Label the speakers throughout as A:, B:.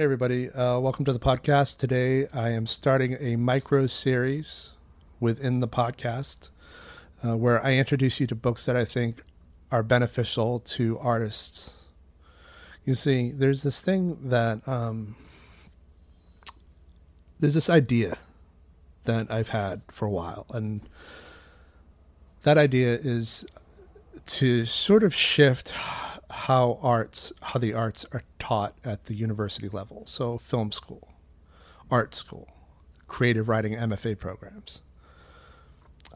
A: Hey, everybody. Uh, welcome to the podcast. Today, I am starting a micro series within the podcast uh, where I introduce you to books that I think are beneficial to artists. You see, there's this thing that, um, there's this idea that I've had for a while. And that idea is to sort of shift how arts how the arts are taught at the university level. So film school art school creative writing mfa programs.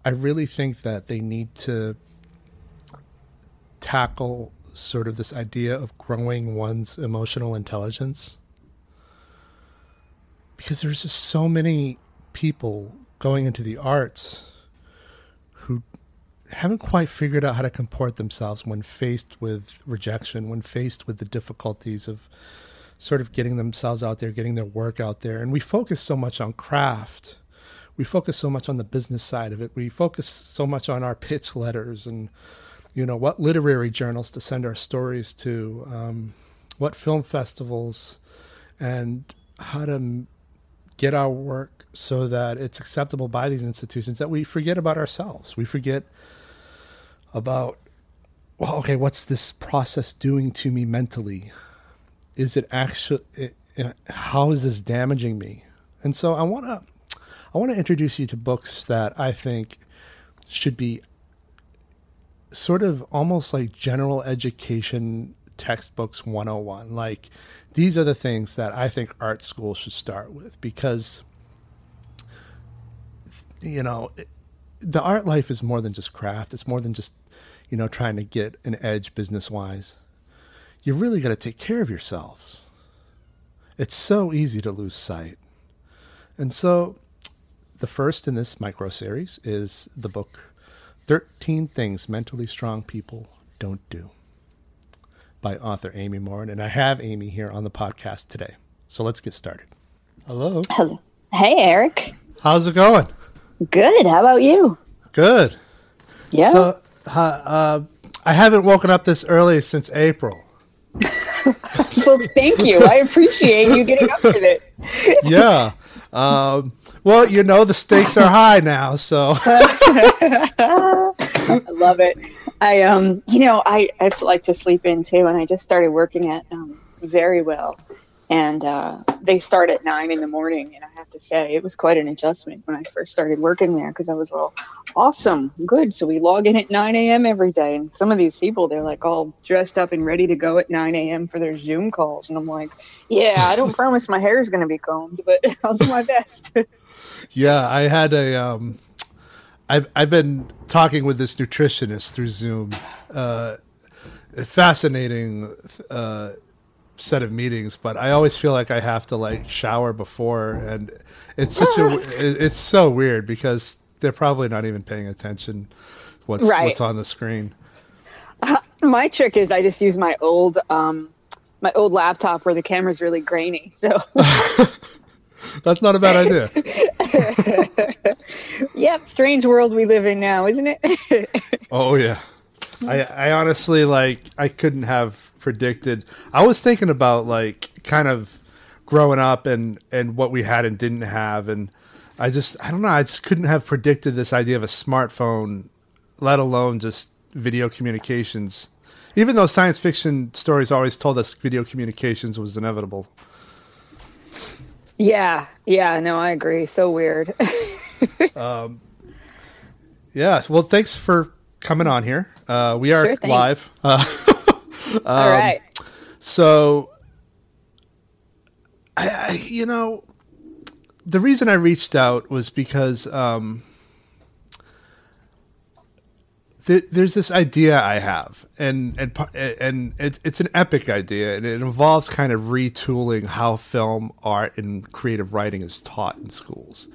A: I really think that they need to tackle sort of this idea of growing one's emotional intelligence. Because there's just so many people going into the arts who haven't quite figured out how to comport themselves when faced with rejection, when faced with the difficulties of sort of getting themselves out there, getting their work out there. And we focus so much on craft. We focus so much on the business side of it. We focus so much on our pitch letters and, you know, what literary journals to send our stories to, um, what film festivals, and how to get our work so that it's acceptable by these institutions that we forget about ourselves. We forget about, well, okay, what's this process doing to me mentally? Is it actually, it, eh, it, eh, how is this damaging me? And so I want to, I want to introduce you to books that I think should be sort of almost like general education textbooks 101. Like these are the things that I think art school should start with because you know, eh, the art life is more than just craft. It's more than just you know, trying to get an edge business wise, you really got to take care of yourselves. It's so easy to lose sight. And so the first in this micro series is the book 13 Things Mentally Strong People Don't Do by author Amy Morin. And I have Amy here on the podcast today. So let's get started. Hello.
B: Hello. Hey, Eric.
A: How's it going?
B: Good. How about you?
A: Good.
B: Yeah.
A: So uh, I haven't woken up this early since April.
B: well, thank you. I appreciate you getting up for this.
A: yeah. Um, well, you know, the stakes are high now, so.
B: I love it. I um, you know, I I like to sleep in too, and I just started working at um, Verywell, and uh, they start at nine in the morning and i have to say it was quite an adjustment when i first started working there because i was all awesome good. So we log in at 9 a.m every day and some of these people they're like all dressed up and ready to go at 9 a.m for their zoom calls and i'm like yeah i don't promise my hair is going to be combed but i'll do my best.
A: Yeah i had a um I've, I've been talking with this nutritionist through zoom. Uh fascinating uh set of meetings, but I always feel like I have to like shower before, and it's such a it's so weird because they're probably not even paying attention what's right. what's on the screen.
B: Uh, my trick is I just use my old um my old laptop where the camera's really grainy. So
A: that's not a bad idea.
B: yep, strange world we live in now, isn't it?
A: oh yeah. I I honestly like I couldn't have predicted. I was thinking about like kind of growing up and and what we had and didn't have, and I just I don't know. I just couldn't have predicted this idea of a smartphone, let alone just video communications. Even though science fiction stories always told us video communications was inevitable.
B: Yeah, yeah, no, I agree. So weird.
A: um, yeah, well, thanks for coming on here. Uh, we are sure live. Uh,
B: um, All right.
A: So, I, I, you know, the reason I reached out was because um, th- there's this idea I have, and and and it, it's an epic idea, and it involves kind of retooling how film, art, and creative writing is taught in schools,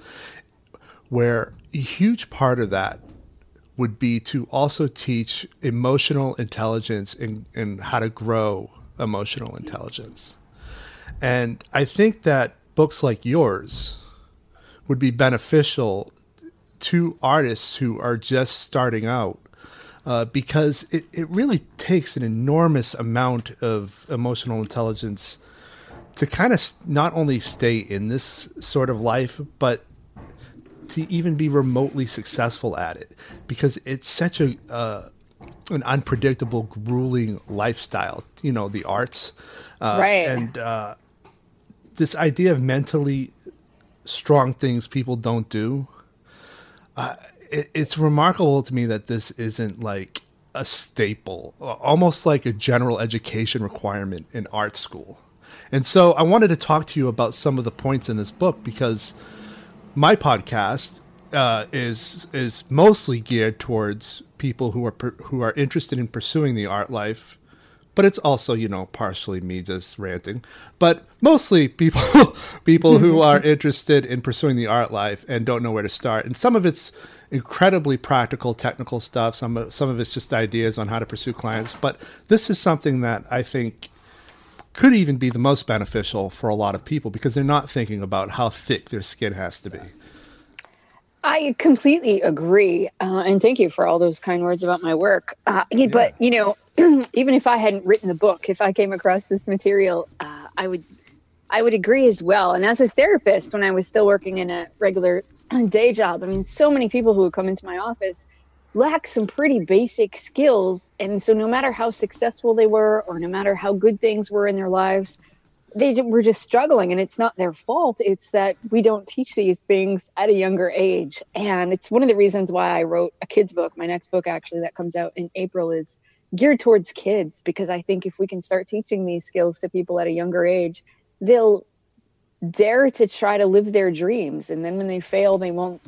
A: where a huge part of that would be to also teach emotional intelligence and, how to grow emotional intelligence. And I think that books like yours would be beneficial to artists who are just starting out uh, because it, it really takes an enormous amount of emotional intelligence to kind of not only stay in this sort of life, but to even be remotely successful at it because it's such a uh, an unpredictable, grueling lifestyle. You know, the arts,
B: uh, right?
A: And uh, this idea of mentally strong things people don't do. Uh, it, it's remarkable to me that this isn't like a staple, almost like a general education requirement in art school. And so I wanted to talk to you about some of the points in this book because my podcast uh, is is mostly geared towards people who are who are interested in pursuing the art life, but it's also you know partially me just ranting, but mostly people people who are interested in pursuing the art life and don't know where to start. And some of it's incredibly practical technical stuff. Some some of it's just ideas on how to pursue clients. But this is something that I think could even be the most beneficial for a lot of people because they're not thinking about how thick their skin has to be.
B: I completely agree, uh, and thank you for all those kind words about my work. Uh, yeah. But you know, even if I hadn't written the book, if I came across this material, uh, I would, I would agree as well. And as a therapist, when I was still working in a regular day job. I mean, so many people who would come into my office lack some pretty basic skills. And so, no matter how successful they were, or no matter how good things were in their lives, they were just struggling. And it's not their fault. It's that we don't teach these things at a younger age. And it's one of the reasons why I wrote a kid's book. My next book, actually, that comes out in April, is geared towards kids because I think if we can start teaching these skills to people at a younger age, they'll dare to try to live their dreams. And then when they fail, they won't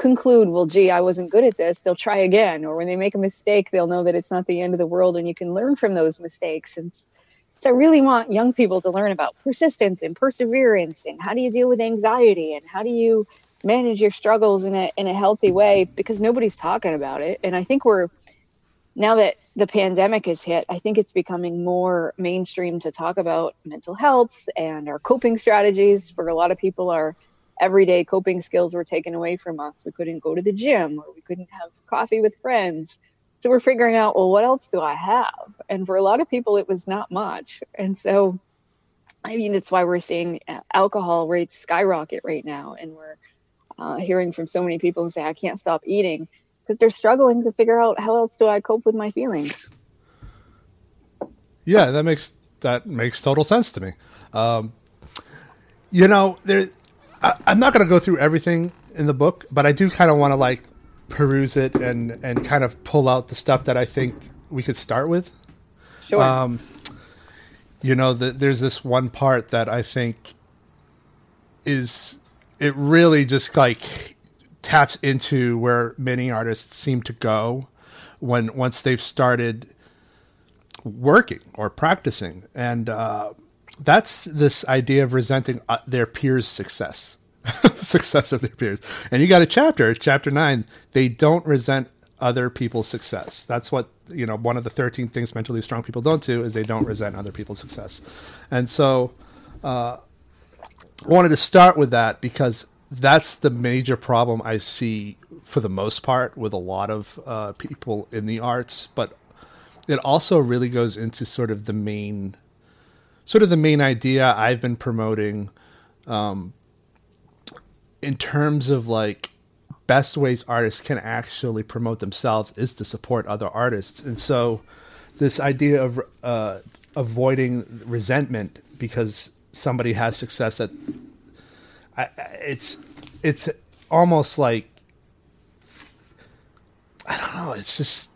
B: conclude, well, gee, I wasn't good at this. They'll try again. Or when they make a mistake, they'll know that it's not the end of the world and you can learn from those mistakes. And so I really want young people to learn about persistence and perseverance and how do you deal with anxiety and how do you manage your struggles in a in a healthy way because nobody's talking about it. And I think we're now that the pandemic has hit, I think it's becoming more mainstream to talk about mental health and our coping strategies. For a lot of people, our everyday coping skills were taken away from us. We couldn't go to the gym or we couldn't have coffee with friends. So we're figuring out, well, what else do I have? And for a lot of people, it was not much. And so, I mean, that's why we're seeing alcohol rates skyrocket right now. And we're uh, hearing from so many people who say, I can't stop eating because they're struggling to figure out how else do I cope with my feelings.
A: Yeah, that makes that makes total sense to me. Um, you know, there. I, I'm not going to go through everything in the book, but I do kind of want to like peruse it and and kind of pull out the stuff that I think we could start with.
B: Sure. Um,
A: you know, the, there's this one part that I think is it really just like taps into where many artists seem to go when once they've started working or practicing and uh, that's this idea of resenting uh, their peers success success of their peers. And you got a chapter chapter 9 they don't resent other people's success. That's what you know one of the 13 things mentally strong people don't do is they don't resent other people's success. And so uh, i wanted to start with that because that's the major problem I see for the most part with a lot of uh, people in the arts, but it also really goes into sort of the main, sort of the main idea I've been promoting, um, in terms of like best ways artists can actually promote themselves is to support other artists, and so this idea of uh, avoiding resentment because somebody has success that I, it's it's almost like I don't know. It's just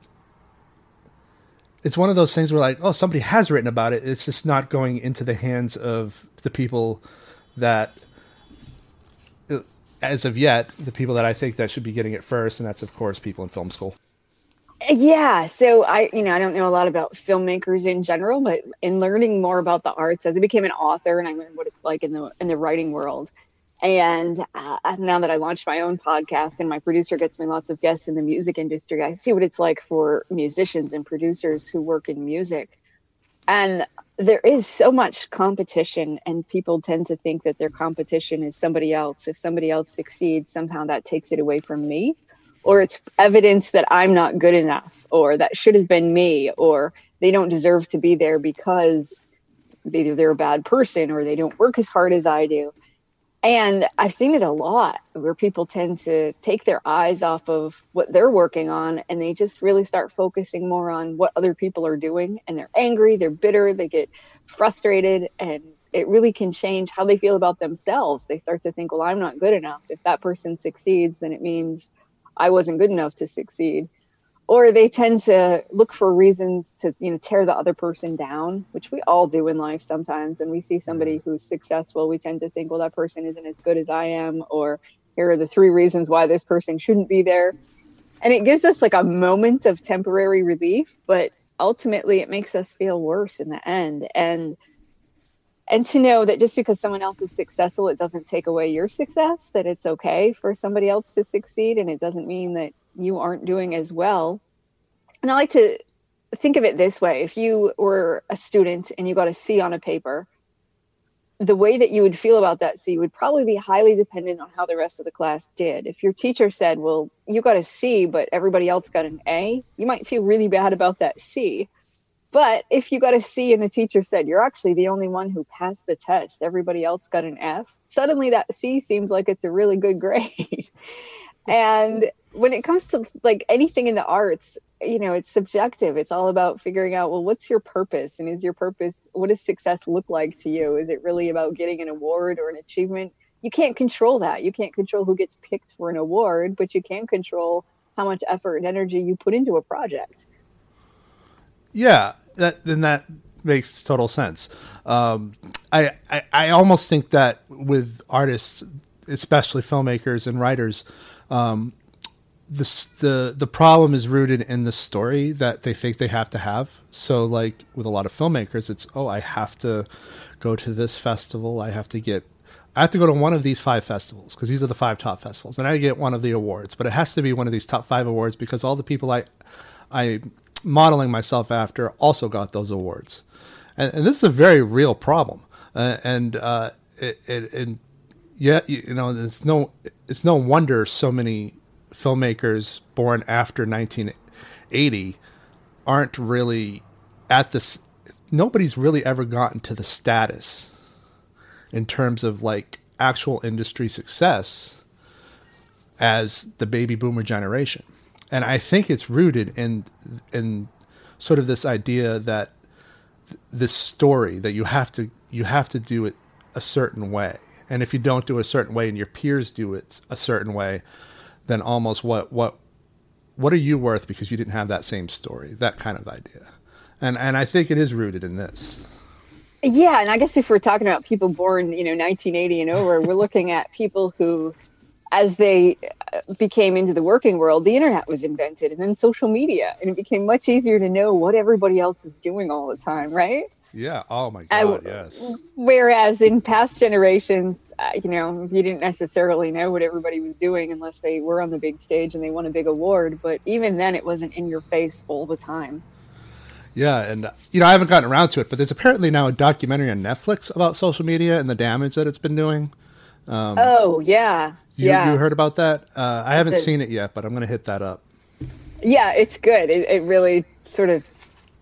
A: it's one of those things where like oh somebody has written about it. It's just not going into the hands of the people that uh, as of yet, the people that I think that should be getting it first, and that's of course people in film school.
B: Yeah, so I, you know, I don't know a lot about filmmakers in general, but in learning more about the arts, as I became an author and I learned what it's like in the in the writing world, and uh, now that I launched my own podcast and my producer gets me lots of guests in the music industry, I see what it's like for musicians and producers who work in music. And there is so much competition, and people tend to think that their competition is somebody else. If somebody else succeeds, somehow that takes it away from me or it's evidence that I'm not good enough, or that should have been me, or they don't deserve to be there because either they're a bad person or they don't work as hard as I do. And I've seen it a lot where people tend to take their eyes off of what they're working on and they just really start focusing more on what other people are doing. And they're angry, they're bitter, they get frustrated, and it really can change how they feel about themselves. They start to think, well, I'm not good enough. If that person succeeds, then it means I wasn't good enough to succeed. Or they tend to look for reasons to, you know, tear the other person down, which we all do in life sometimes. And we see somebody mm-hmm. who's successful, we tend to think, well, that person isn't as good as I am, or here are the three reasons why this person shouldn't be there. And it gives us like a moment of temporary relief, but ultimately it makes us feel worse in the end. And and to know that just because someone else is successful it doesn't take away your success that it's okay for somebody else to succeed and it doesn't mean that you aren't doing as well. And i like to think of it this way. If you were a student and you got a c on a paper the way that you would feel about that c would probably be highly dependent on how the rest of the class did. If your teacher said well you got a c but everybody else got an a you might feel really bad about that c. But if you got a C and the teacher said you're actually the only one who passed the test, everybody else got an F, suddenly that C seems like it's a really good grade. and when it comes to like anything in the arts, you know, it's subjective. It's all about figuring out, well, what's your purpose? And is your purpose, what does success look like to you? Is it really about getting an award or an achievement? You can't control that. You can't control who gets picked for an award, but you can control how much effort and energy you put into a project.
A: Yeah, that then that makes total sense. Um, I, I, I almost think that with artists, especially filmmakers and writers, um, the the the problem is rooted in the story that they think they have to have. So, like with a lot of filmmakers, it's oh, I have to go to this festival. I have to get. I have to go to one of these five festivals because these are the five top festivals, and I get one of the awards. But it has to be one of these top five awards because all the people I I modeling myself after also got those awards. And, and this is a very real problem. Uh, and uh, it, it, and yeah, you know, it's no, it's no wonder so many filmmakers born after 1980 aren't really at this. Nobody's really ever gotten to the status in terms of like actual industry success as the baby boomer generation and I think it's rooted in in sort of this idea that th- this story that you have to you have to do it a certain way, and if you don't do it a certain way and your peers do it a certain way, then almost what what what are you worth because you didn't have that same story? That kind of idea, and and I think it is rooted in this.
B: Yeah, and I guess if we're talking about people born, you know, 1980 and over, we're looking at people who as they uh, became into the working world, the internet was invented and then social media, and it became much easier to know what everybody else is doing all the time, right?
A: Yeah. Oh my God. yes.
B: Whereas in past generations, uh, you know, you didn't necessarily know what everybody was doing unless they were on the big stage and they won a big award. But even then, it wasn't in your face all the time.
A: Yeah, and you know, I haven't gotten around to it, but there's apparently now a documentary on Netflix about social media and the damage that it's been doing.
B: Um, oh yeah,
A: you,
B: yeah.
A: You heard about that? Uh, I haven't seen it yet, but I'm going to hit that up.
B: Yeah, it's good. It, it really sort of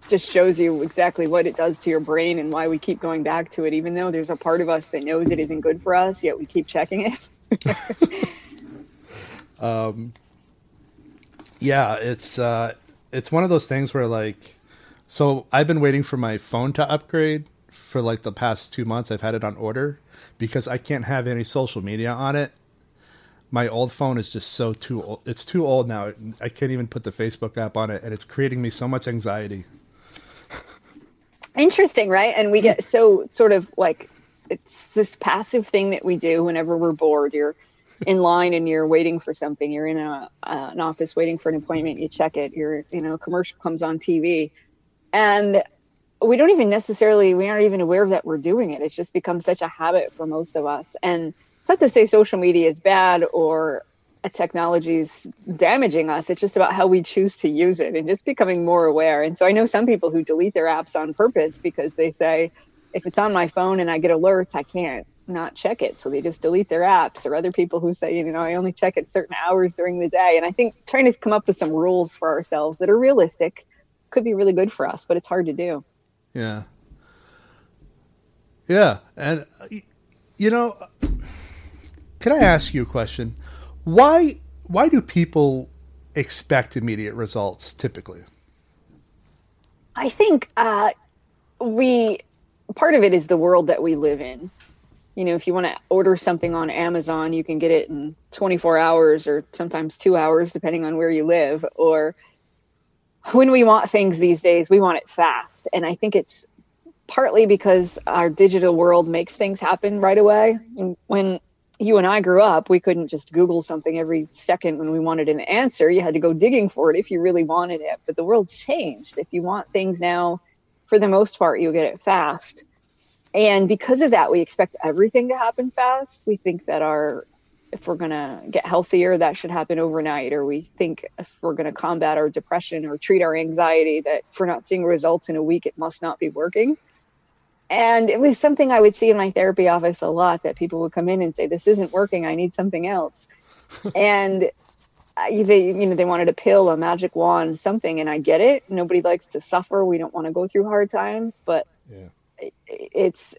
B: just shows you exactly what it does to your brain and why we keep going back to it, even though there's a part of us that knows it isn't good for us, yet we keep checking it.
A: um, yeah, it's uh, it's one of those things where like, so I've been waiting for my phone to upgrade for like the past two months. I've had it on order because I can't have any social media on it my old phone is just so too old. It's too old now. I can't even put the Facebook app on it, and it's creating me so much anxiety.
B: Interesting, right? And we get so sort of like it's this passive thing that we do whenever we're bored. You're in line and you're waiting for something. You're in a uh, an office waiting for an appointment. You check it. You're you know, a commercial comes on TV, and we don't even necessarily we aren't even aware that we're doing it. It's just become such a habit for most of us. And it's not to say social media is bad or a technology is damaging us. It's just about how we choose to use it and just becoming more aware. And so I know some people who delete their apps on purpose because they say, if it's on my phone and I get alerts, I can't not check it. So they just delete their apps, or other people who say, you know, I only check it certain hours during the day. And I think trying to come up with some rules for ourselves that are realistic could be really good for us, but it's hard to do.
A: Yeah. Yeah. And, uh, you know, uh, can I ask you a question? Why, why do people expect immediate results typically?
B: I think uh, we, part of it is the world that we live in. You know, if you want to order something on Amazon, you can get it in 24 hours or sometimes two hours, depending on where you live. Or, when we want things these days, we want it fast. And I think it's partly because our digital world makes things happen right away. And when you and I grew up, we couldn't just Google something every second when we wanted an answer. You had to go digging for it if you really wanted it. But the world's changed. If you want things now, for the most part, you'll get it fast. And because of that, we expect everything to happen fast. We think that our if we're going to get healthier, that should happen overnight. Or we think if we're going to combat our depression or treat our anxiety, that we're not seeing results in a week, it must not be working. And it was something I would see in my therapy office a lot that people would come in and say, This isn't working. I need something else. and uh, they, you know, they wanted a pill, a magic wand, something. And I get it. Nobody likes to suffer. We don't want to go through hard times. But yeah. it's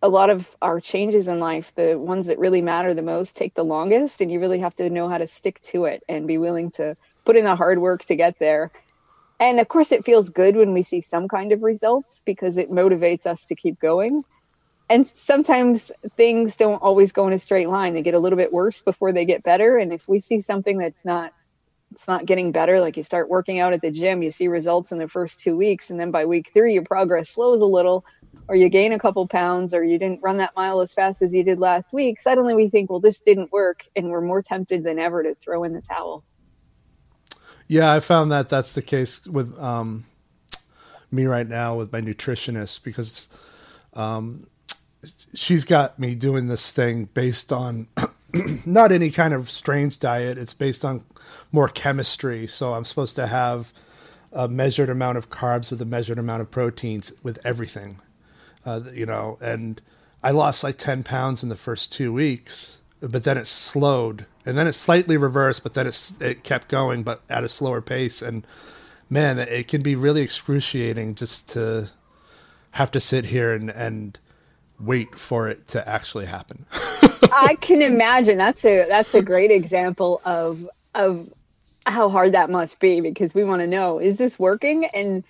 B: a lot of our changes in life, the ones that really matter the most, take the longest, and you really have to know how to stick to it and be willing to put in the hard work to get there. And of course, it feels good when we see some kind of results because it motivates us to keep going. And sometimes things don't always go in a straight line. They get a little bit worse before they get better. And if we see something that's not it's not getting better, like you start working out at the gym, you see results in the first two weeks, and then by week three, your progress slows a little or you gain a couple pounds or you didn't run that mile as fast as you did last week, suddenly we think, well, this didn't work. And we're more tempted than ever to throw in the towel.
A: Yeah, I found that that's the case with um, me right now with my nutritionist because um, she's got me doing this thing based on not any kind of strange diet. It's based on more chemistry. So I'm supposed to have a measured amount of carbs with a measured amount of proteins with everything uh, you know, and I lost like 10 pounds in the first two weeks, but then it slowed and then it slightly reversed, but then it's, it kept going, but at a slower pace. And man, it can be really excruciating just to have to sit here and, and wait for it to actually happen.
B: I can imagine that's a, that's a great example of, of how hard that must be because we want to know, is this working? And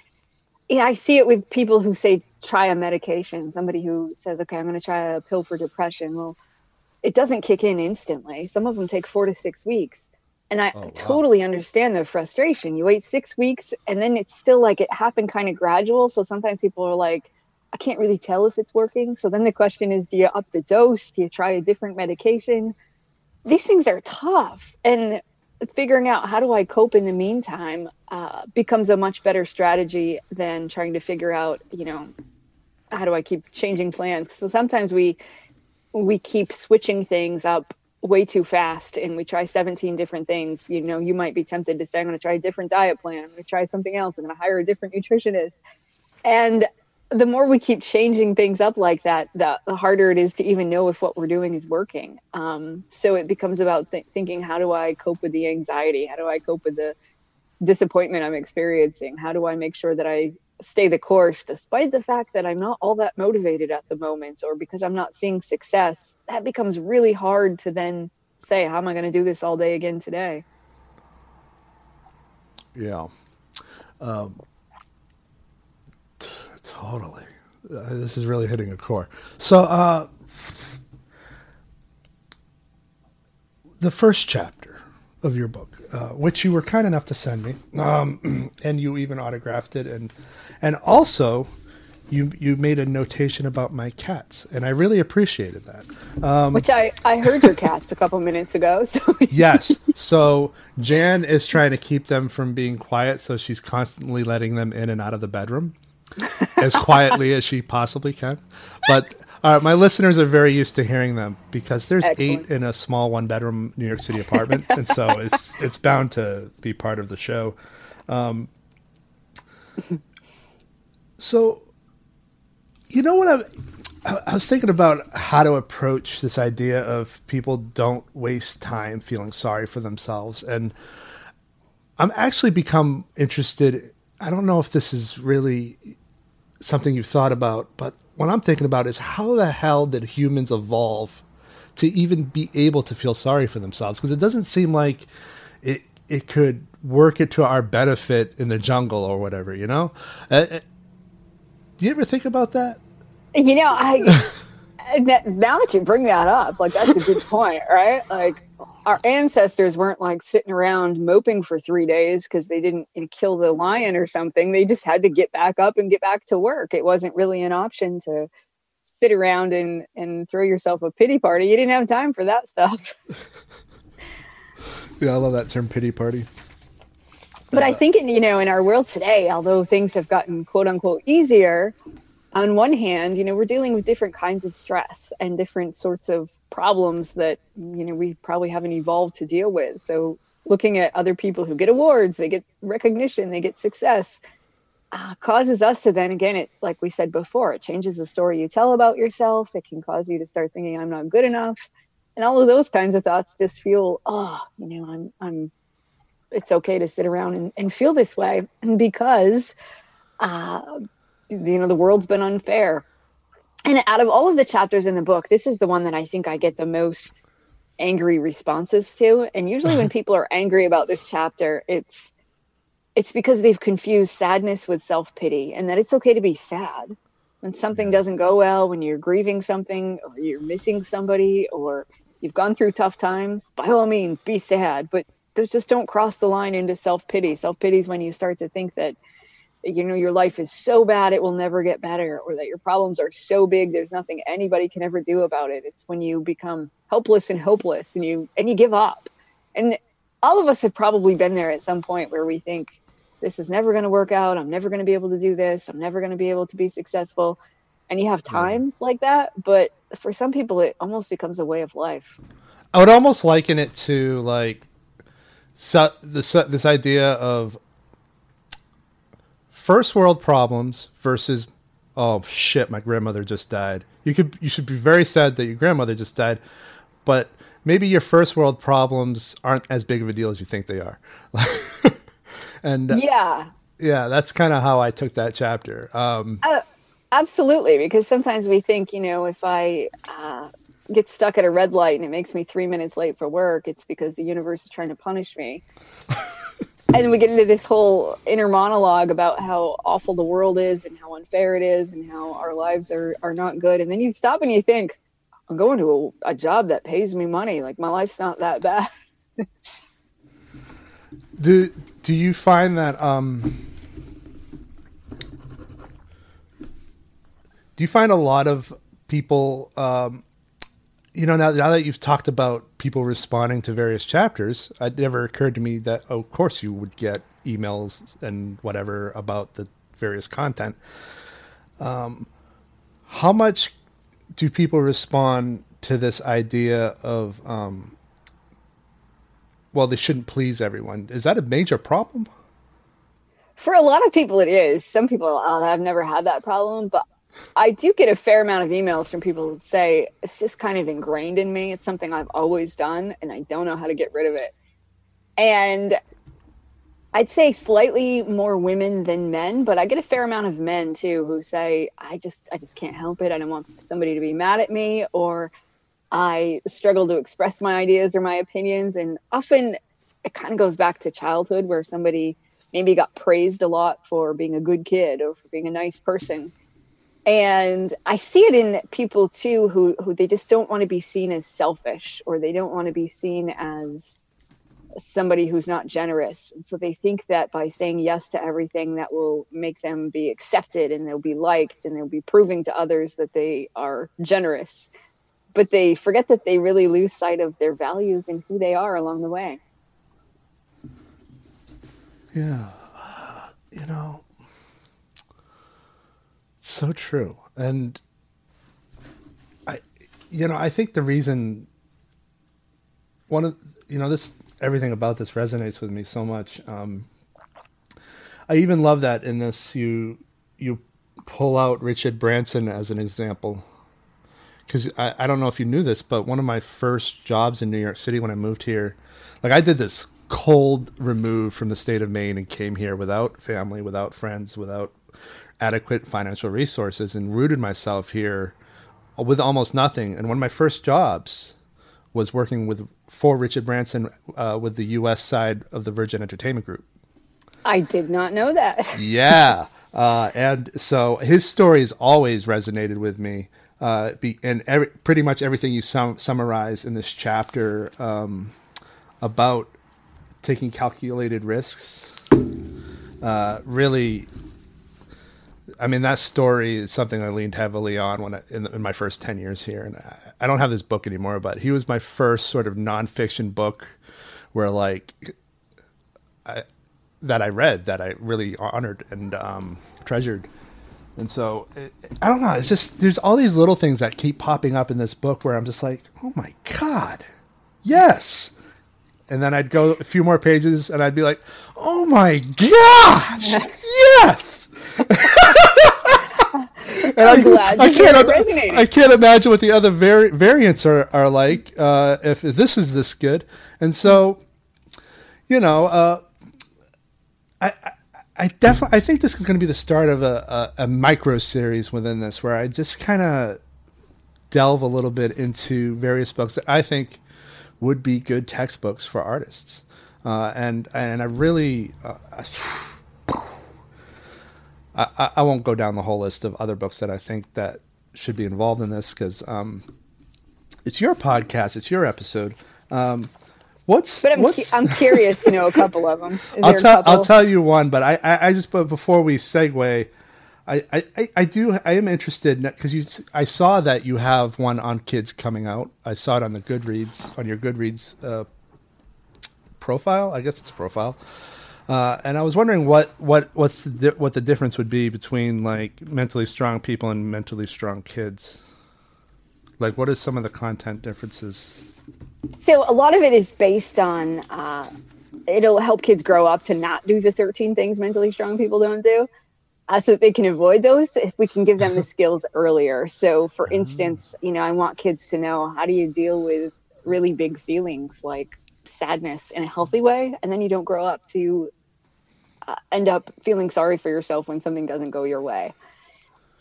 B: yeah, I see it with people who say try a medication, somebody who says, okay, I'm going to try a pill for depression. Well, it doesn't kick in instantly. Some of them take four to six weeks. And I oh, wow. totally understand the frustration. You wait six weeks and then it's still like it happened kind of gradual. So sometimes people are like, I can't really tell if it's working. So then the question is, do you up the dose? Do you try a different medication? These things are tough. And figuring out how do I cope in the meantime uh, becomes a much better strategy than trying to figure out, you know, how do I keep changing plans? So sometimes we we keep switching things up way too fast and we try 17 different things. You know, you might be tempted to say, I'm going to try a different diet plan. I'm going to try something else. I'm going to hire a different nutritionist. And the more we keep changing things up like that, the, the harder it is to even know if what we're doing is working. Um, so it becomes about th- thinking, how do I cope with the anxiety? How do I cope with the disappointment I'm experiencing? How do I make sure that I stay the course despite the fact that I'm not all that motivated at the moment or because I'm not seeing success, that becomes really hard to then say, how am I going to do this all day again today?
A: Yeah. Um, t- totally. Uh, this is really hitting a core. So, uh, the first chapter of your book, uh, which you were kind enough to send me, um, and you even autographed it and and also, you you made a notation about my cats, and I really appreciated that. Um,
B: Which I I heard your cats a couple minutes ago. So
A: yes, so Jan is trying to keep them from being quiet, so she's constantly letting them in and out of the bedroom as quietly as she possibly can. But uh, my listeners are very used to hearing them because there's
B: Excellent.
A: eight in a small one bedroom New York City apartment, and so it's it's bound to be part of the show. Um, so, you know what I'm. I I was thinking about how to approach this idea of people don't waste time feeling sorry for themselves, and I'm actually become interested. I don't know if this is really something you've thought about, but what I'm thinking about is how the hell did humans evolve to even be able to feel sorry for themselves? Because it doesn't seem like it it could work it to our benefit in the jungle or whatever. You know? Uh, uh, do you ever think about that?
B: You know, I now that you bring that up, like that's a good point, right? Like our ancestors weren't like sitting around moping for three days because they didn't kill the lion or something. They just had to get back up and get back to work. It wasn't really an option to sit around and and throw yourself a pity party. You didn't have time for that stuff.
A: Yeah, I love that term, pity party.
B: But I think, in, you know, in our world today, although things have gotten quote unquote easier, on one hand, you know, we're dealing with different kinds of stress and different sorts of problems that, you know, we probably haven't evolved to deal with. So looking at other people who get awards, they get recognition, they get success, uh, causes us to then again, it like we said before, it changes the story you tell about yourself. It can cause you to start thinking, I'm not good enough. And all of those kinds of thoughts just feel, oh, you know, I'm, I'm, it's okay to sit around and, and feel this way because, uh, you know, the world's been unfair. And out of all of the chapters in the book, this is the one that I think I get the most angry responses to. And usually when people are angry about this chapter, it's, it's because they've confused sadness with self-pity and that it's okay to be sad when something doesn't go well when you're grieving something or you're missing somebody or you've gone through tough times by all means be sad but just don't cross the line into self-pity self-pity is when you start to think that you know your life is so bad it will never get better or that your problems are so big there's nothing anybody can ever do about it. It's when you become helpless and hopeless and you and you give up. And all of us have probably been there at some point where we think this is never going to work out. I'm never going to be able to do this. I'm never going to be able to be successful. And you have times like that but for some people it almost becomes a way of life.
A: I would almost liken it to like so, this this idea of first world problems versus oh shit my grandmother just died. You could you should be very sad that your grandmother just died, but maybe your first world problems aren't as big of a deal as you think they are. and uh,
B: yeah
A: yeah, that's kind of how I took that chapter. Um,
B: Uh, absolutely, because sometimes we think, you know, if I uh, get stuck at a red light and it makes me three minutes late for work, it's because the universe is trying to punish me. and we get into this whole inner monologue about how awful the world is and how unfair it is and how our lives are, are not good. And then you stop and you think, I'm going to a, a job that pays me money. Like my life's not that bad.
A: do do you find that um do you find a lot of people um you know now, now that you've talked about people responding to various chapters it never occurred to me that oh, of course you would get emails and whatever about the various content. Um how much do people respond to this idea of um well they shouldn't please everyone? Is that a major problem?
B: For a lot of people, it is. Some people oh, I've never had that problem, but I do get a fair amount of emails from people that say it's just kind of ingrained in me. It's something I've always done, and I don't know how to get rid of it. And I'd say slightly more women than men, but I get a fair amount of men too who say, I just, I just can't help it. I don't want somebody to be mad at me, or I struggle to express my ideas or my opinions. And often it kind of goes back to childhood where somebody maybe got praised a lot for being a good kid or for being a nice person. And I see it in people too who, who they just don't want to be seen as selfish or they don't want to be seen as somebody who's not generous. And so they think that by saying yes to everything that will make them be accepted and they'll be liked and they'll be proving to others that they are generous. But they forget that they really lose sight of their values and who they are along the way.
A: Yeah. You know, so true. And I, you know, I think the reason one of, you know, this everything about this resonates with me so much. Um, I even love that in this you you pull out Richard Branson as an example because I, I don't know if you knew this, but one of my first jobs in New York City when I moved here, like I did this cold remove from the state of Maine and came here without family, without friends, without adequate financial resources, and rooted myself here with almost nothing. And one of my first jobs was working with for Richard Branson uh, with the U.S. side of the Virgin Entertainment Group.
B: I did not know that.
A: yeah, uh, and so his stories always resonated with me. Uh, be, and every, pretty much everything you sum, summarize in this chapter um, about taking calculated risks uh, really I mean, that story is something I leaned heavily on when I, in, in, my first ten years here, and I, I, don't have this book anymore. But he was my first sort of nonfiction book, where like, I, that I read that I really honored and um, treasured. And so it, I don't know. It's just there's all these little things that keep popping up in this book where I'm just like, oh my god, yes. And then I'd go a few more pages and I'd be like, oh my gosh, yes.
B: and I'm glad I can't.
A: I can't imagine what the other vari- variants are, are like uh, if, if, this is this good. And so, you know, uh, I, I, I definitely I think this is going to be the start of a, a, a micro series within this, where I just kind of delve a little bit into various books that I think would be good textbooks for artists. Uh, and and I really, uh, I, I won't go down the whole list of other books that I think that should be involved in this because um, it's your podcast, it's your episode. Um, what's
B: but I'm,
A: what's,
B: cu- I'm curious to know a couple of them.
A: I'll tell I'll tell you one, but I, I, I just but before we segue. I, I, I do I am interested because you I saw that you have one on kids coming out. I saw it on the Goodreads on your Goodreads uh, profile. I guess it's a profile. Uh, and I was wondering what what what's the what the difference would be between like mentally strong people and mentally strong kids. Like, what are some of the content differences?
B: So a lot of it is based on uh, it'll help kids grow up to not do the thirteen things mentally strong people don't do uh, so that they can avoid those if we can give them the skills earlier. So, for mm-hmm. instance, you know, I want kids to know how do you deal with really big feelings like sadness in a healthy way, and then you don't grow up to uh, end up feeling sorry for yourself when something doesn't go your way.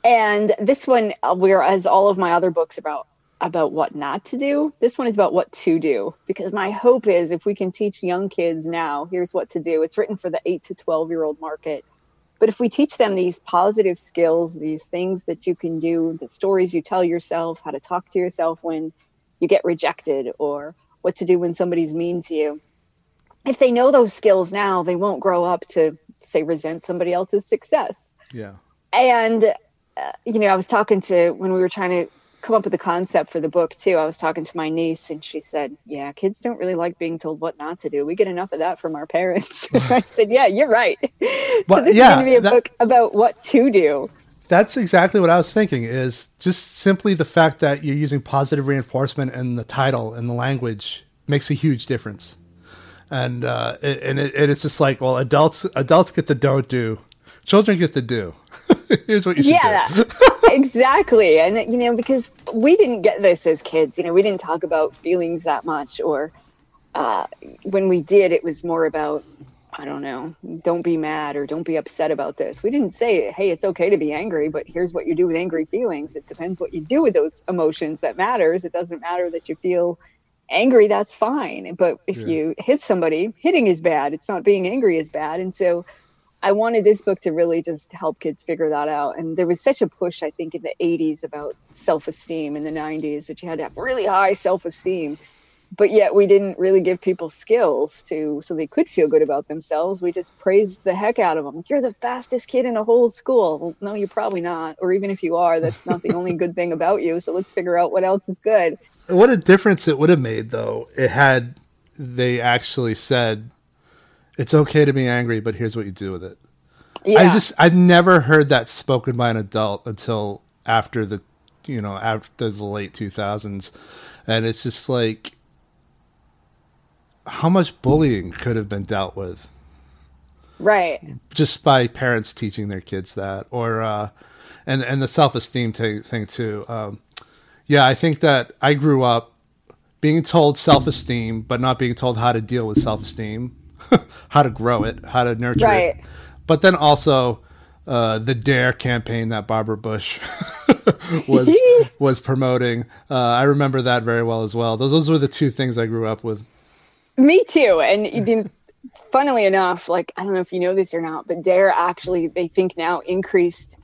B: And this one, uh, whereas all of my other books about about what not to do, this one is about what to do. Because my hope is if we can teach young kids now, here's what to do. It's written for the eight to twelve year old market but if we teach them these positive skills, these things that you can do, the stories you tell yourself, how to talk to yourself when you get rejected, or what to do when somebody's mean to you, if they know those skills now, they won't grow up to, say, resent somebody else's success.
A: Yeah.
B: And, uh, you know, I was talking to when we were trying to come up with the concept for the book too. I was talking to my niece and she said, "Yeah, kids don't really like being told what not to do. We get enough of that from our parents." I said, "Yeah, you're right." Well, so this yeah, is going to be a that, book about what to do.
A: That's exactly what I was thinking. Is just simply the fact that you're using positive reinforcement in the title and the language makes a huge difference. And uh, and, it, and it's just like, well, adults adults get the don't do, children get the do. Here's what you should yeah, do.
B: exactly. And, you know, because we didn't get this as kids, you know, we didn't talk about feelings that much. Or uh, when we did, it was more about, I don't know, don't be mad or don't be upset about this. We didn't say, hey, it's okay to be angry, but here's what you do with angry feelings. It depends what you do with those emotions that matters. It doesn't matter that you feel angry, that's fine. But if yeah. you hit somebody, hitting is bad. It's not being angry is bad. And so, I wanted this book to really just help kids figure that out. And there was such a push, I think, in the 80s about self esteem in the 90s that you had to have really high self esteem but yet we didn't really give people skills to so they could feel good about themselves. We just praised the heck out of them. You're the fastest kid in a whole school. Well, no, you're probably not. Or even if you are, that's not the only good thing about you. So let's figure out what else is good.
A: What a difference it would have made, though. It had they actually said, "It's okay to be angry, but here's what you do with it." Yeah. I just I've never heard that spoken by an adult until after the you know after the late 2000s and it's just like how much bullying could have been dealt with
B: right.
A: just by parents teaching their kids that? Or uh and and the self-esteem t- thing too. Um yeah i think that i grew up being told self-esteem but not being told how to deal with self-esteem how to grow it how to nurture right. it but then also uh, the Dare campaign that Barbara Bush was was promoting. Uh, I remember that very well as well. Those those were the two things I grew up with.
B: Me too, and funnily enough, like I don't know if you know this or not, but Dare actually they think now increased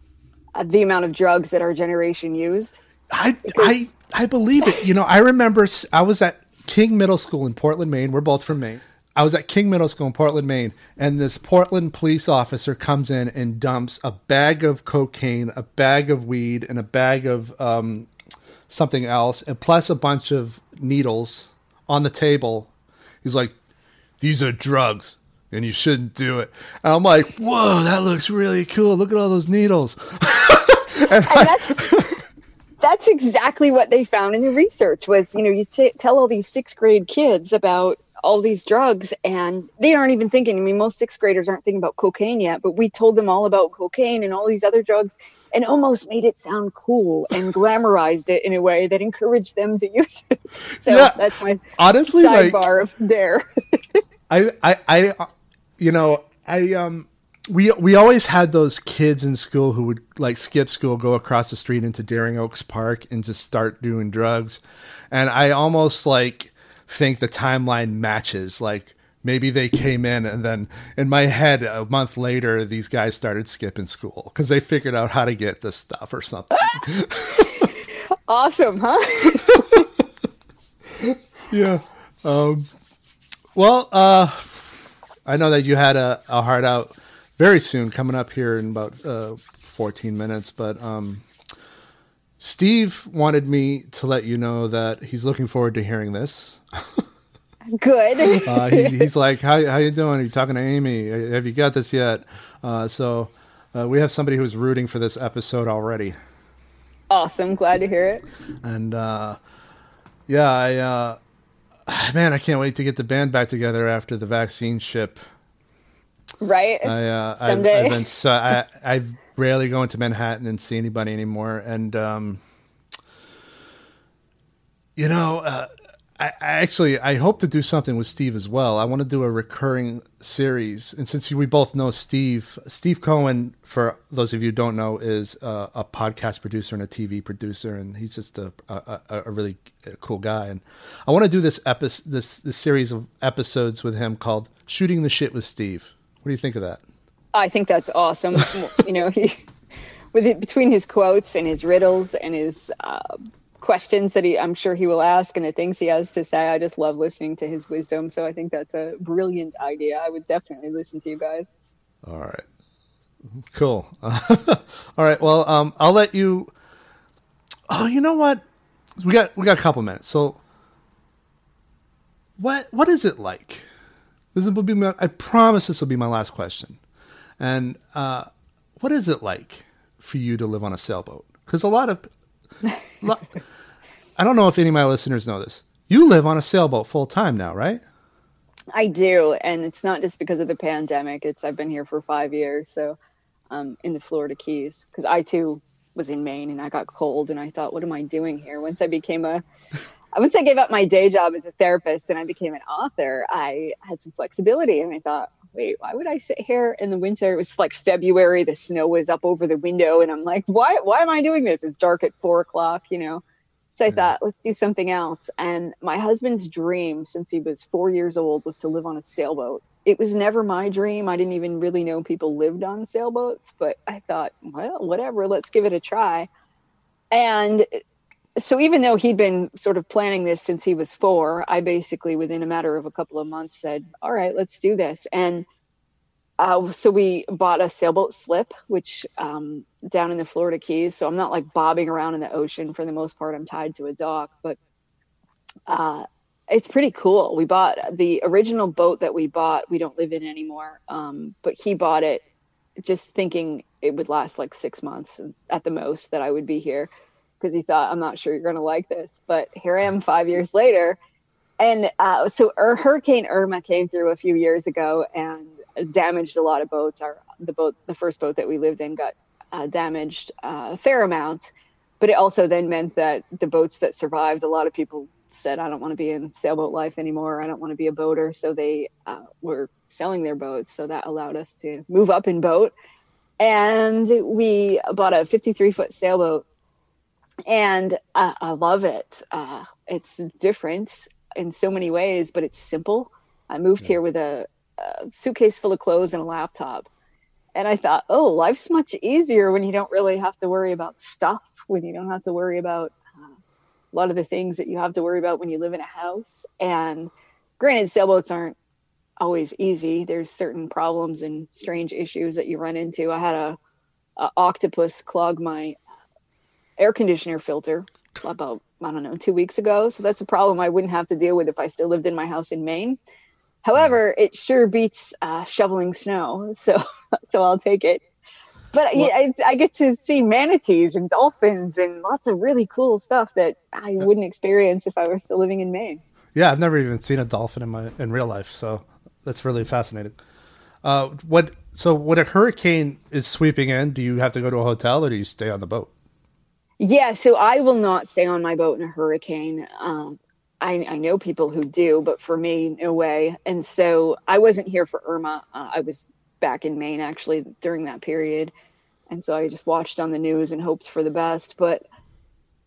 B: uh, the amount of drugs that our generation used.
A: I because... I I believe it. You know, I remember I was at King Middle School in Portland, Maine. We're both from Maine. I was at King Middle School in Portland, Maine, and this Portland police officer comes in and dumps a bag of cocaine, a bag of weed, and a bag of um, something else, and plus a bunch of needles on the table. He's like, "These are drugs, and you shouldn't do it." And I'm like, "Whoa, that looks really cool! Look at all those needles."
B: and, and I, that's that's exactly what they found in the research. Was you know you t- tell all these sixth grade kids about all these drugs and they aren't even thinking. I mean, most sixth graders aren't thinking about cocaine yet, but we told them all about cocaine and all these other drugs and almost made it sound cool and glamorized it in a way that encouraged them to use it. So yeah, that's my honestly sidebar like, of dare.
A: I, I, I, you know, I, um, we we always had those kids in school who would like skip school, go across the street into Deering Oaks Park, and just start doing drugs. And I almost like think the timeline matches. Like maybe they came in and then in my head a month later these guys started skipping school because they figured out how to get this stuff or something.
B: awesome, huh?
A: yeah. Um, well, uh, I know that you had a, a heart out very soon coming up here in about uh, 14 minutes, but um, Steve wanted me to let you know that he's looking forward to hearing this.
B: Good.
A: uh, he, he's like, how, how you doing? Are you talking to Amy? Have you got this yet? Uh, so uh, we have somebody who's rooting for this episode already.
B: Awesome. Glad to hear it.
A: And uh, yeah, I uh, man, I can't wait to get the band back together after the vaccine ship.
B: Right.
A: I, uh, Someday. I've, I've been so I, I've rarely go into Manhattan and see anybody anymore. And, um, you know, uh, I, I, actually I hope to do something with Steve as well. I want to do a recurring series, and since we both know Steve, Steve Cohen, for those of you don't know, is a, a podcast producer and a TV producer, and he's just a a, a really cool guy. And I want to do this episode, this this series of episodes with him called "Shooting the Shit with Steve." What do you think of that?
B: I think that's awesome. you know, he with it, between his quotes and his riddles and his uh, questions that he, I'm sure he will ask and the things he has to say. I just love listening to his wisdom. So I think that's a brilliant idea. I would definitely listen to you guys.
A: All right. Cool. All right. Well, um, I'll let you. Oh, you know what? We got we got a couple minutes. So, what what is it like? This will be my, I promise this will be my last question. And uh, what is it like for you to live on a sailboat? Because a lot of, I don't know if any of my listeners know this. You live on a sailboat full time now, right?
B: I do, and it's not just because of the pandemic. It's I've been here for five years, so um, in the Florida Keys because I too was in Maine and I got cold, and I thought, what am I doing here? Once I became a once I gave up my day job as a therapist and I became an author, I had some flexibility and I thought, wait, why would I sit here in the winter? It was like February, the snow was up over the window, and I'm like, why why am I doing this? It's dark at four o'clock, you know. So I thought, let's do something else. And my husband's dream since he was four years old was to live on a sailboat. It was never my dream. I didn't even really know people lived on sailboats, but I thought, well, whatever, let's give it a try. And so even though he'd been sort of planning this since he was four, I basically within a matter of a couple of months said, "All right, let's do this." And uh, so we bought a sailboat slip, which um, down in the Florida Keys. So I'm not like bobbing around in the ocean for the most part. I'm tied to a dock, but uh, it's pretty cool. We bought the original boat that we bought. We don't live in anymore, um, but he bought it just thinking it would last like six months at the most that I would be here because he thought I'm not sure you're going to like this. But here I am five years later, and uh, so Hurricane Irma came through a few years ago and damaged a lot of boats. Our the boat, the first boat that we lived in, got uh, damaged uh, a fair amount. But it also then meant that the boats that survived, a lot of people said, "I don't want to be in sailboat life anymore. I don't want to be a boater." So they uh, were selling their boats. So that allowed us to move up in boat, and we bought a 53 foot sailboat, and I love it. Uh, it's different in so many ways, but it's simple. I moved yeah. here with a a suitcase full of clothes and a laptop. And I thought, oh, life's much easier when you don't really have to worry about stuff, when you don't have to worry about uh, a lot of the things that you have to worry about when you live in a house. And granted, sailboats aren't always easy. There's certain problems and strange issues that you run into. I had a, a octopus clog my air conditioner filter about I don't know two weeks ago. So that's a problem I wouldn't have to deal with if I still lived in my house in Maine. However, it sure beats uh, shoveling snow, so so I'll take it. But well, I, I, get to see manatees and dolphins and lots of really cool stuff that I wouldn't experience if I were still living in Maine.
A: Yeah, I've never even seen a dolphin in my in real life, so that's really fascinating. Uh, what so when a hurricane is sweeping in, do you have to go to a hotel or do you stay on the boat?
B: Yeah, so I will not stay on my boat in a hurricane. Um, I, I, know people who do, but for me, no way. And so I wasn't here for Irma. Uh, I was back in Maine actually during that period. And so I just watched on the news and hoped for the best. But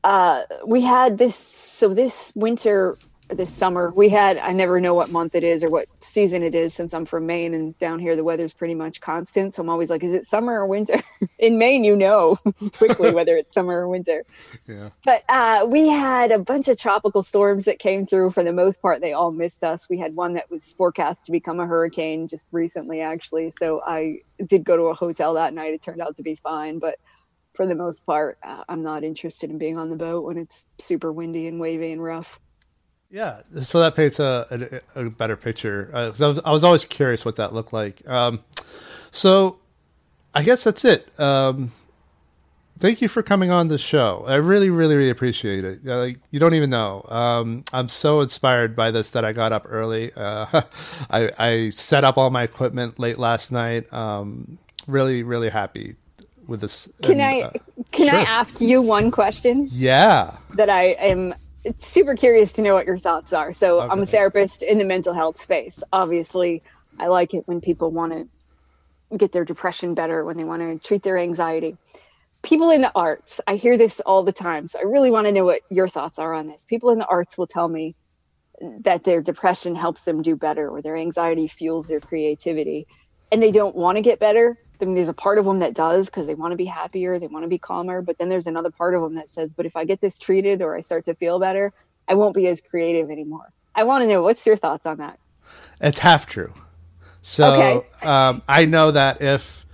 B: uh, we had this, so this winter this summer. We had I never know what month it is or what season it is since I'm from Maine and down here the weather's pretty much constant. So I'm always like, is it summer or winter? In Maine, you know quickly whether it's summer or winter. Yeah. But uh, we had a bunch of tropical storms that came through. For the most part, they all missed us. We had one that was forecast to become a hurricane just recently, actually. So I did go to a hotel that night. It turned out to be fine, but for the most part, uh, I'm not interested in being on the boat when it's super windy and wavy and rough.
A: Yeah, so that paints a, a, a better picture. Uh, I, was, I was always curious what that looked like. Um, so I guess that's it. Um, thank you for coming on the show. I really, really, really appreciate it. Uh, you don't even know. Um, I'm so inspired by this that I got up early. Uh, I, I, set up all my equipment late last night. Um, really, really happy with this.
B: Can and, I uh, can sure. I ask you one question?
A: Yeah.
B: That I am super curious to know what your thoughts are. So okay. I'm a therapist in the mental health space. Obviously, I like it when people want to get their depression better, when they want to treat their anxiety. People in the arts, I hear this all the time. So I really want to know what your thoughts are on this. People in the arts will tell me that their depression helps them do better or their anxiety fuels their creativity and they don't want to get better I mean, there's a part of them that does because they want to be happier, they want to be calmer. But then there's another part of them that says, but if I get this treated or I start to feel better, I won't be as creative anymore. I want to know what's your thoughts on that?
A: It's half true. So okay. um, I know that if,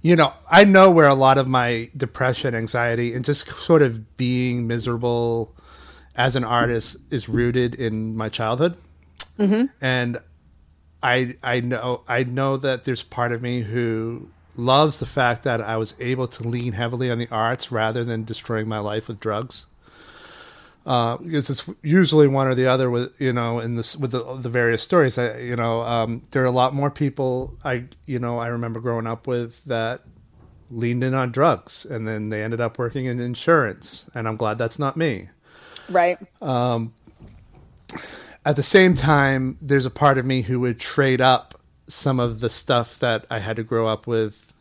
A: you know, I know where a lot of my depression, anxiety, and just sort of being miserable as an artist is rooted in my childhood. Mm-hmm. And I I know I know that there's part of me who loves the fact that I was able to lean heavily on the arts rather than destroying my life with drugs. Uh, because it's usually one or the other with you know in this with the, the various stories. I, you know, um, there are a lot more people I you know I remember growing up with that leaned in on drugs and then they ended up working in insurance, and I'm glad that's not me.
B: Right.
A: Um, at the same time, there's a part of me who would trade up some of the stuff that I had to grow up with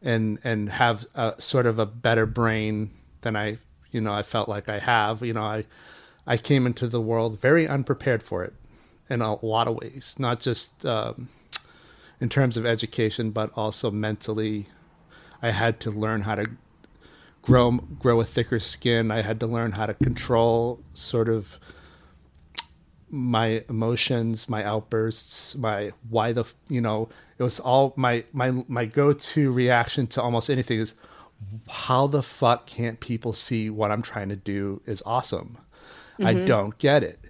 A: and and have a sort of a better brain than I you know I felt like I have you know I I came into the world very unprepared for it in a lot of ways not just um, in terms of education but also mentally I had to learn how to grow grow a thicker skin. I had to learn how to control sort of my emotions, my outbursts, my why the you know it was all my my my go to reaction to almost anything is how the fuck can't people see what I'm trying to do is awesome? Mm-hmm. I don't get it,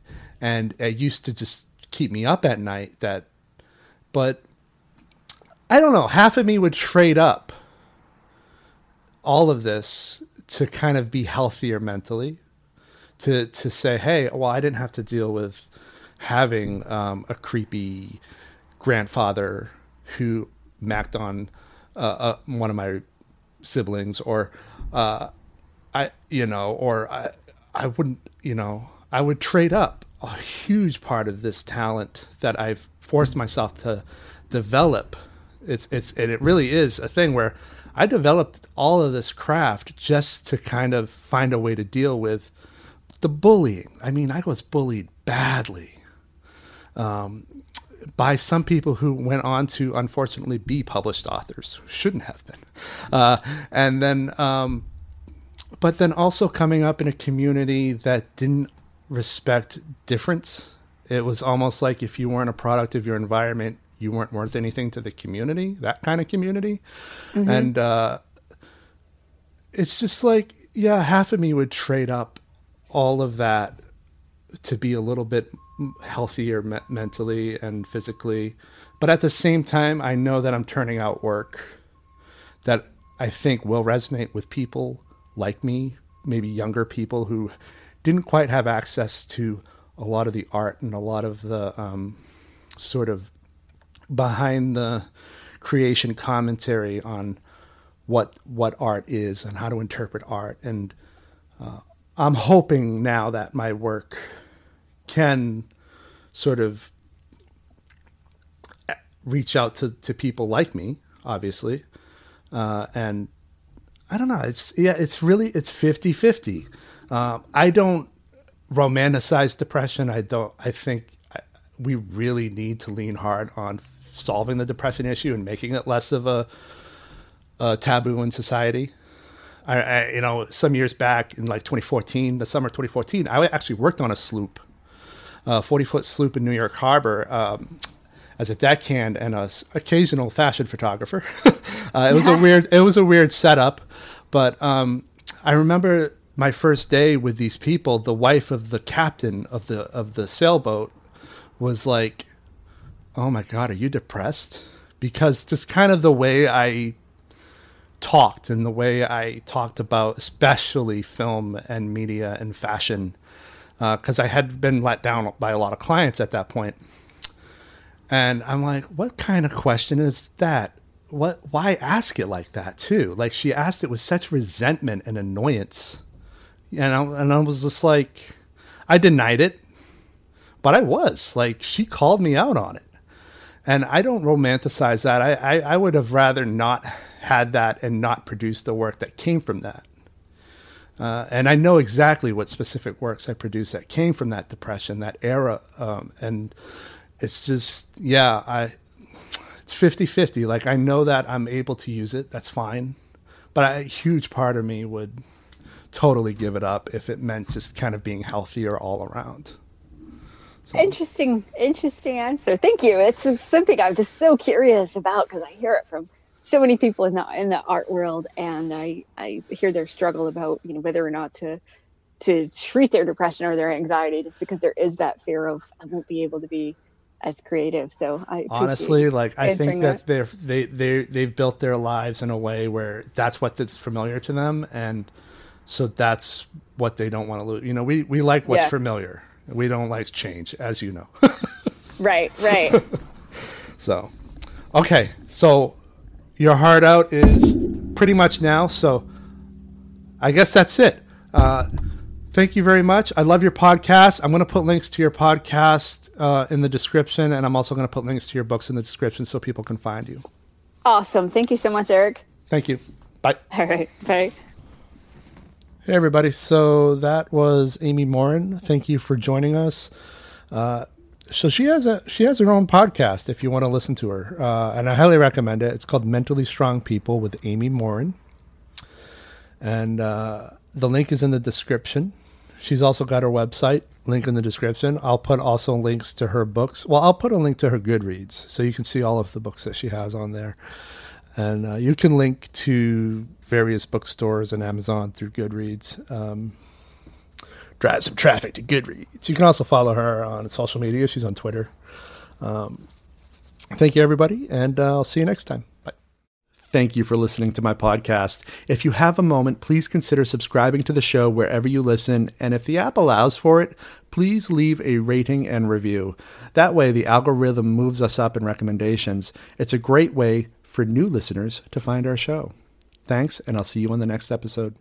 A: and it used to just keep me up at night. That, but I don't know. Half of me would trade up all of this to kind of be healthier mentally to to say hey well i didn't have to deal with having um, a creepy grandfather who macked on uh, uh, one of my siblings or uh, i you know or i i wouldn't you know i would trade up a huge part of this talent that i've forced myself to develop. It's it's and it really is a thing where I developed all of this craft just to kind of find a way to deal with the bullying. I mean, I was bullied badly um, by some people who went on to unfortunately be published authors, shouldn't have been. Uh, and then, um, but then also coming up in a community that didn't respect difference. It was almost like if you weren't a product of your environment, you weren't worth anything to the community, that kind of community. Mm-hmm. And uh, it's just like, yeah, half of me would trade up all of that to be a little bit healthier me- mentally and physically. But at the same time, I know that I'm turning out work that I think will resonate with people like me, maybe younger people who didn't quite have access to a lot of the art and a lot of the um, sort of behind the creation commentary on what what art is and how to interpret art and uh, I'm hoping now that my work can sort of reach out to, to people like me obviously. Uh, and I don't know it's yeah it's really it's 50 50 uh, I don't romanticize depression. I don't I think I, we really need to lean hard on solving the depression issue and making it less of a, a taboo in society. I, I, you know, some years back in like 2014, the summer of 2014, I actually worked on a sloop, a 40 foot sloop in New York Harbor. Um, as a deckhand and a occasional fashion photographer, uh, it was a weird it was a weird setup, but um, I remember my first day with these people. The wife of the captain of the of the sailboat was like, oh my god, are you depressed? Because just kind of the way I talked and the way I talked about, especially film and media and fashion, because uh, I had been let down by a lot of clients at that point. And I'm like, what kind of question is that? What? Why ask it like that too? Like she asked it with such resentment and annoyance, and I, and I was just like, I denied it, but I was like, she called me out on it and I don't romanticize that. I, I, I, would have rather not had that and not produced the work that came from that. Uh, and I know exactly what specific works I produced that came from that depression, that era. Um, and it's just, yeah, I, it's 50 50. Like, I know that I'm able to use it. That's fine. But a huge part of me would totally give it up if it meant just kind of being healthier all around.
B: So. Interesting, interesting answer. Thank you. It's something I'm just so curious about because I hear it from so many people in the in the art world, and I I hear their struggle about you know whether or not to to treat their depression or their anxiety, just because there is that fear of I won't be able to be as creative. So I
A: honestly like I think that, that they're they they they've built their lives in a way where that's what that's familiar to them, and so that's what they don't want to lose. You know, we we like what's yeah. familiar we don't like change, as you know.
B: right, right.
A: so, okay. So, your heart out is pretty much now. So, I guess that's it. Uh, thank you very much. I love your podcast. I'm going to put links to your podcast uh, in the description, and I'm also going to put links to your books in the description so people can find you.
B: Awesome. Thank you so much, Eric.
A: Thank you. Bye.
B: All right. Bye.
A: Hey, everybody. So that was Amy Morin. Thank you for joining us. Uh, so she has a she has her own podcast if you want to listen to her, uh, and I highly recommend it. It's called Mentally Strong People with Amy Morin. And uh, the link is in the description. She's also got her website, link in the description. I'll put also links to her books. Well, I'll put a link to her Goodreads so you can see all of the books that she has on there. And uh, you can link to various bookstores and Amazon through Goodreads. Um, drive some traffic to Goodreads. You can also follow her on social media. She's on Twitter. Um, thank you, everybody, and uh, I'll see you next time. Bye. Thank you for listening to my podcast. If you have a moment, please consider subscribing to the show wherever you listen. And if the app allows for it, please leave a rating and review. That way, the algorithm moves us up in recommendations. It's a great way for new listeners to find our show. Thanks, and I'll see you on the next episode.